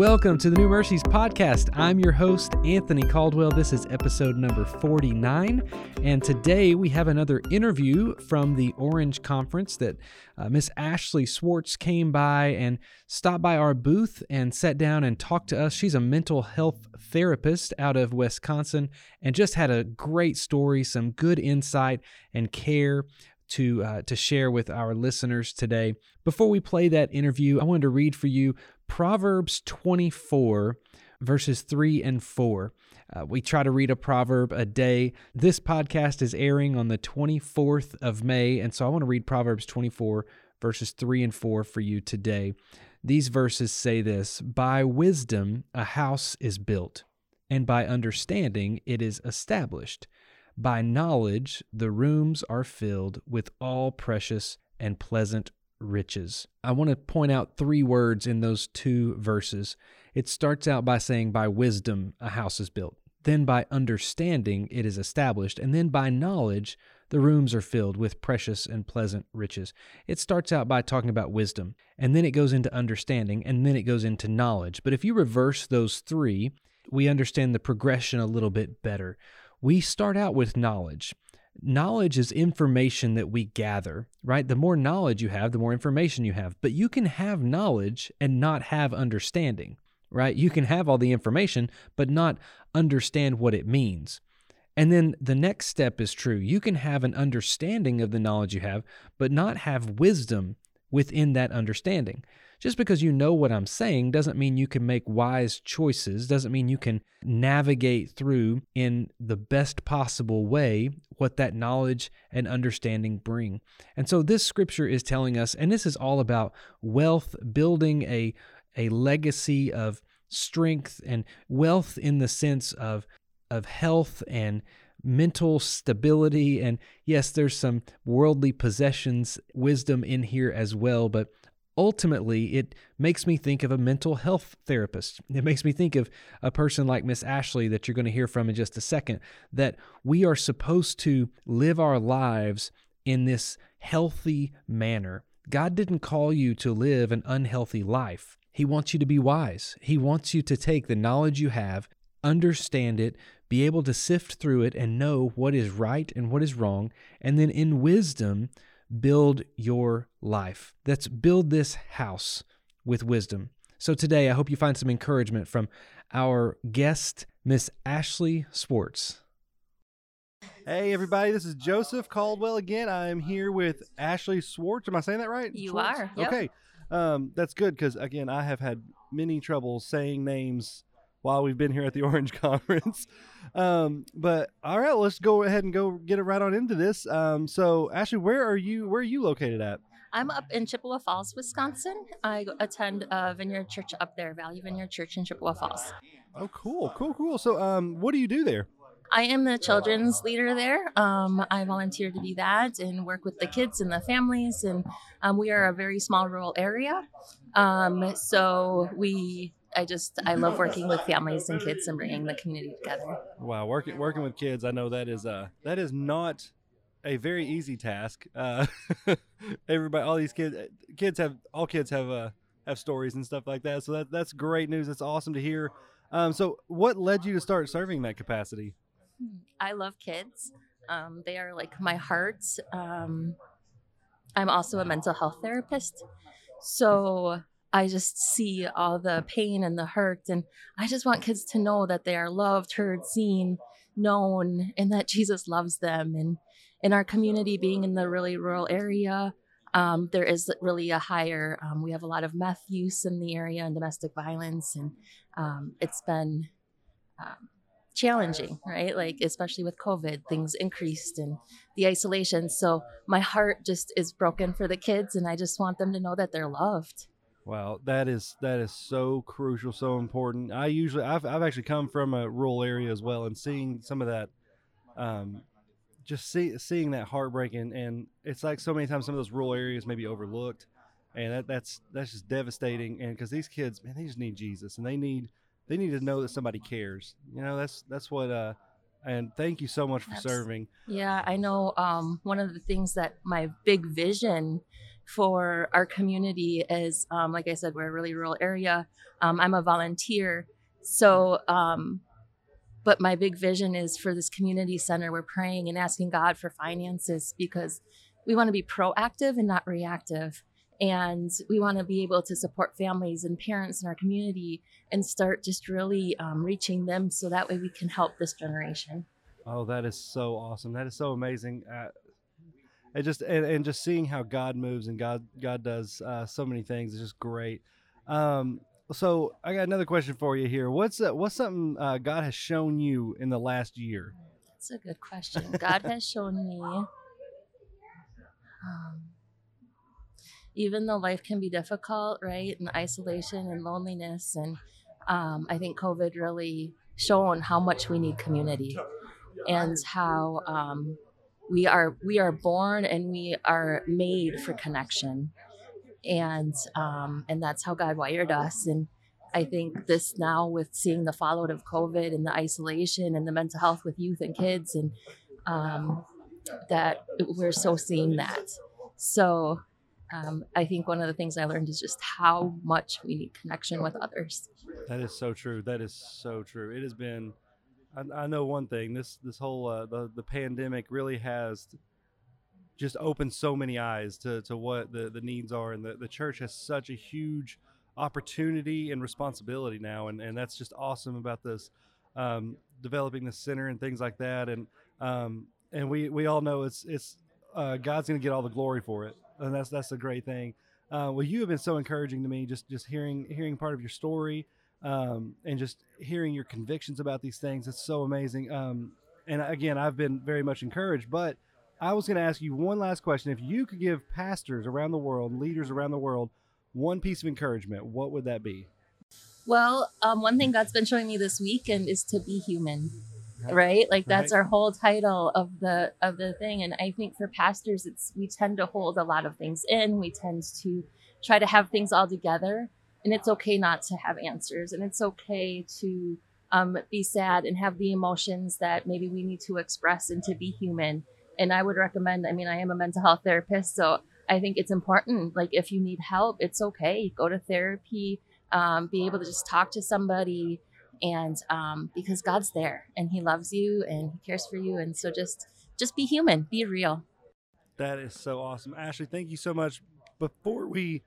Welcome to the New Mercies podcast. I'm your host, Anthony Caldwell. This is episode number 49. And today we have another interview from the Orange Conference that uh, Miss Ashley Swartz came by and stopped by our booth and sat down and talked to us. She's a mental health therapist out of Wisconsin and just had a great story, some good insight and care to uh, to share with our listeners today. Before we play that interview, I wanted to read for you Proverbs 24 verses 3 and 4. Uh, we try to read a proverb a day. This podcast is airing on the 24th of May, and so I want to read Proverbs 24 verses 3 and 4 for you today. These verses say this By wisdom a house is built, and by understanding it is established. By knowledge, the rooms are filled with all precious and pleasant riches. I want to point out three words in those two verses. It starts out by saying, By wisdom, a house is built. Then, by understanding, it is established. And then, by knowledge, the rooms are filled with precious and pleasant riches. It starts out by talking about wisdom, and then it goes into understanding, and then it goes into knowledge. But if you reverse those three, we understand the progression a little bit better we start out with knowledge. Knowledge is information that we gather, right? The more knowledge you have, the more information you have. But you can have knowledge and not have understanding, right? You can have all the information, but not understand what it means. And then the next step is true. You can have an understanding of the knowledge you have, but not have wisdom within that understanding. Just because you know what I'm saying doesn't mean you can make wise choices, doesn't mean you can navigate through in the best possible way what that knowledge and understanding bring. And so this scripture is telling us, and this is all about wealth, building a, a legacy of strength and wealth in the sense of, of health and mental stability. And yes, there's some worldly possessions, wisdom in here as well, but ultimately it makes me think of a mental health therapist. It makes me think of a person like Miss Ashley that you're going to hear from in just a second that we are supposed to live our lives in this healthy manner. God didn't call you to live an unhealthy life. He wants you to be wise. He wants you to take the knowledge you have, understand it, be able to sift through it and know what is right and what is wrong, and then in wisdom build your life. Let's build this house with wisdom. So today, I hope you find some encouragement from our guest, Miss Ashley Swartz. Hey, everybody, this is Joseph Caldwell again. I'm here with Ashley Swartz. Am I saying that right? You Swartz? are. Yep. Okay. Um, that's good because, again, I have had many troubles saying names while we've been here at the Orange Conference. Um, but all right, let's go ahead and go get it right on into this. Um, so Ashley, where are you? Where are you located at? I'm up in Chippewa Falls, Wisconsin. I attend a Vineyard Church up there, Valley Vineyard Church in Chippewa Falls. Oh, cool, cool, cool. So, um, what do you do there? I am the children's leader there. Um, I volunteer to be that and work with the kids and the families. And um, we are a very small rural area. Um, so we I just I love working with families and kids and bringing the community together. Wow, working working with kids, I know that is uh that is not a very easy task. Uh, everybody, all these kids, kids have all kids have uh have stories and stuff like that. So that that's great news. That's awesome to hear. Um, so what led you to start serving that capacity? I love kids. Um, they are like my heart. Um, I'm also a mental health therapist, so I just see all the pain and the hurt. And I just want kids to know that they are loved, heard, seen, known, and that Jesus loves them. And in our community, being in the really rural area, um, there is really a higher, um, we have a lot of meth use in the area and domestic violence. And um, it's been um, challenging, right? Like, especially with COVID, things increased and the isolation. So my heart just is broken for the kids. And I just want them to know that they're loved. Wow, that is that is so crucial, so important. I usually I've I've actually come from a rural area as well, and seeing some of that, um, just see seeing that heartbreak and, and it's like so many times some of those rural areas may be overlooked, and that, that's that's just devastating. And because these kids, man, they just need Jesus, and they need they need to know that somebody cares. You know, that's that's what. Uh, and thank you so much for serving. Yeah, I know. Um, one of the things that my big vision for our community is, um, like I said, we're a really rural area. Um, I'm a volunteer. So, um, but my big vision is for this community center. We're praying and asking God for finances because we want to be proactive and not reactive. And we want to be able to support families and parents in our community and start just really um, reaching them so that way we can help this generation. Oh, that is so awesome. That is so amazing. Uh, and just and, and just seeing how God moves and God God does uh, so many things is just great. Um, so I got another question for you here. What's uh, what's something uh, God has shown you in the last year? That's a good question. God has shown me, um, even though life can be difficult, right, and isolation and loneliness, and um, I think COVID really shown how much we need community, and how um, we are we are born and we are made for connection and um, and that's how God wired us. And I think this now with seeing the fallout of COVID and the isolation and the mental health with youth and kids, and um, that we're so seeing that. So um, I think one of the things I learned is just how much we need connection with others. That is so true. That is so true. It has been. I, I know one thing. This this whole uh, the the pandemic really has just opened so many eyes to, to what the, the needs are. And the, the church has such a huge opportunity and responsibility now. And, and that's just awesome about this, um, developing the center and things like that. And, um, and we, we all know it's, it's, uh, God's going to get all the glory for it. And that's, that's a great thing. Uh, well, you have been so encouraging to me, just, just hearing, hearing part of your story, um, and just hearing your convictions about these things. It's so amazing. Um, and again, I've been very much encouraged, but I was going to ask you one last question. If you could give pastors around the world, leaders around the world, one piece of encouragement, what would that be? Well, um, one thing God's been showing me this weekend is to be human, right? Like that's right. our whole title of the of the thing. And I think for pastors, it's we tend to hold a lot of things in. We tend to try to have things all together, and it's okay not to have answers, and it's okay to um, be sad and have the emotions that maybe we need to express and to be human and I would recommend, I mean, I am a mental health therapist, so I think it's important. Like, if you need help, it's okay. Go to therapy, um, be able to just talk to somebody, and um, because God's there and He loves you and He cares for you, and so just just be human, be real. That is so awesome, Ashley. Thank you so much. Before we,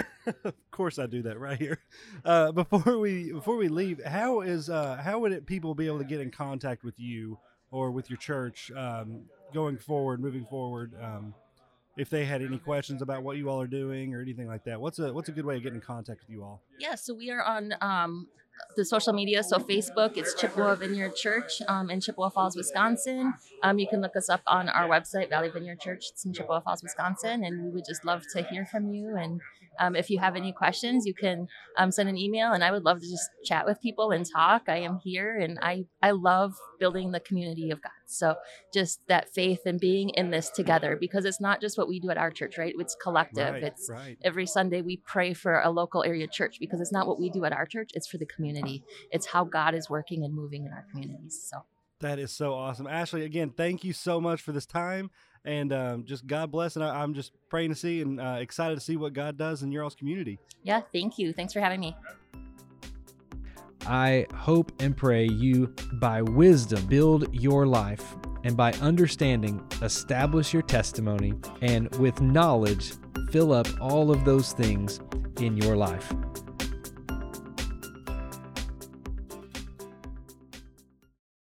of course, I do that right here. Uh, before we before we leave, how is uh, how would it people be able to get in contact with you or with your church? Um, going forward, moving forward, um, if they had any questions about what you all are doing or anything like that, what's a what's a good way of getting in contact with you all? Yeah, so we are on um, the social media. So Facebook, it's Chippewa Vineyard Church um, in Chippewa Falls, Wisconsin. Um, you can look us up on our website, Valley Vineyard Church. It's in Chippewa Falls, Wisconsin, and we would just love to hear from you and um, if you have any questions, you can um, send an email, and I would love to just chat with people and talk. I am here, and I I love building the community of God. So just that faith and being in this together, because it's not just what we do at our church, right? It's collective. Right, it's right. every Sunday we pray for a local area church because it's not what we do at our church; it's for the community. It's how God is working and moving in our communities. So. That is so awesome. Ashley, again, thank you so much for this time and um, just God bless. And I, am just praying to see and uh, excited to see what God does in your all's community. Yeah, thank you. Thanks for having me. I hope and pray you, by wisdom, build your life, and by understanding, establish your testimony, and with knowledge, fill up all of those things in your life.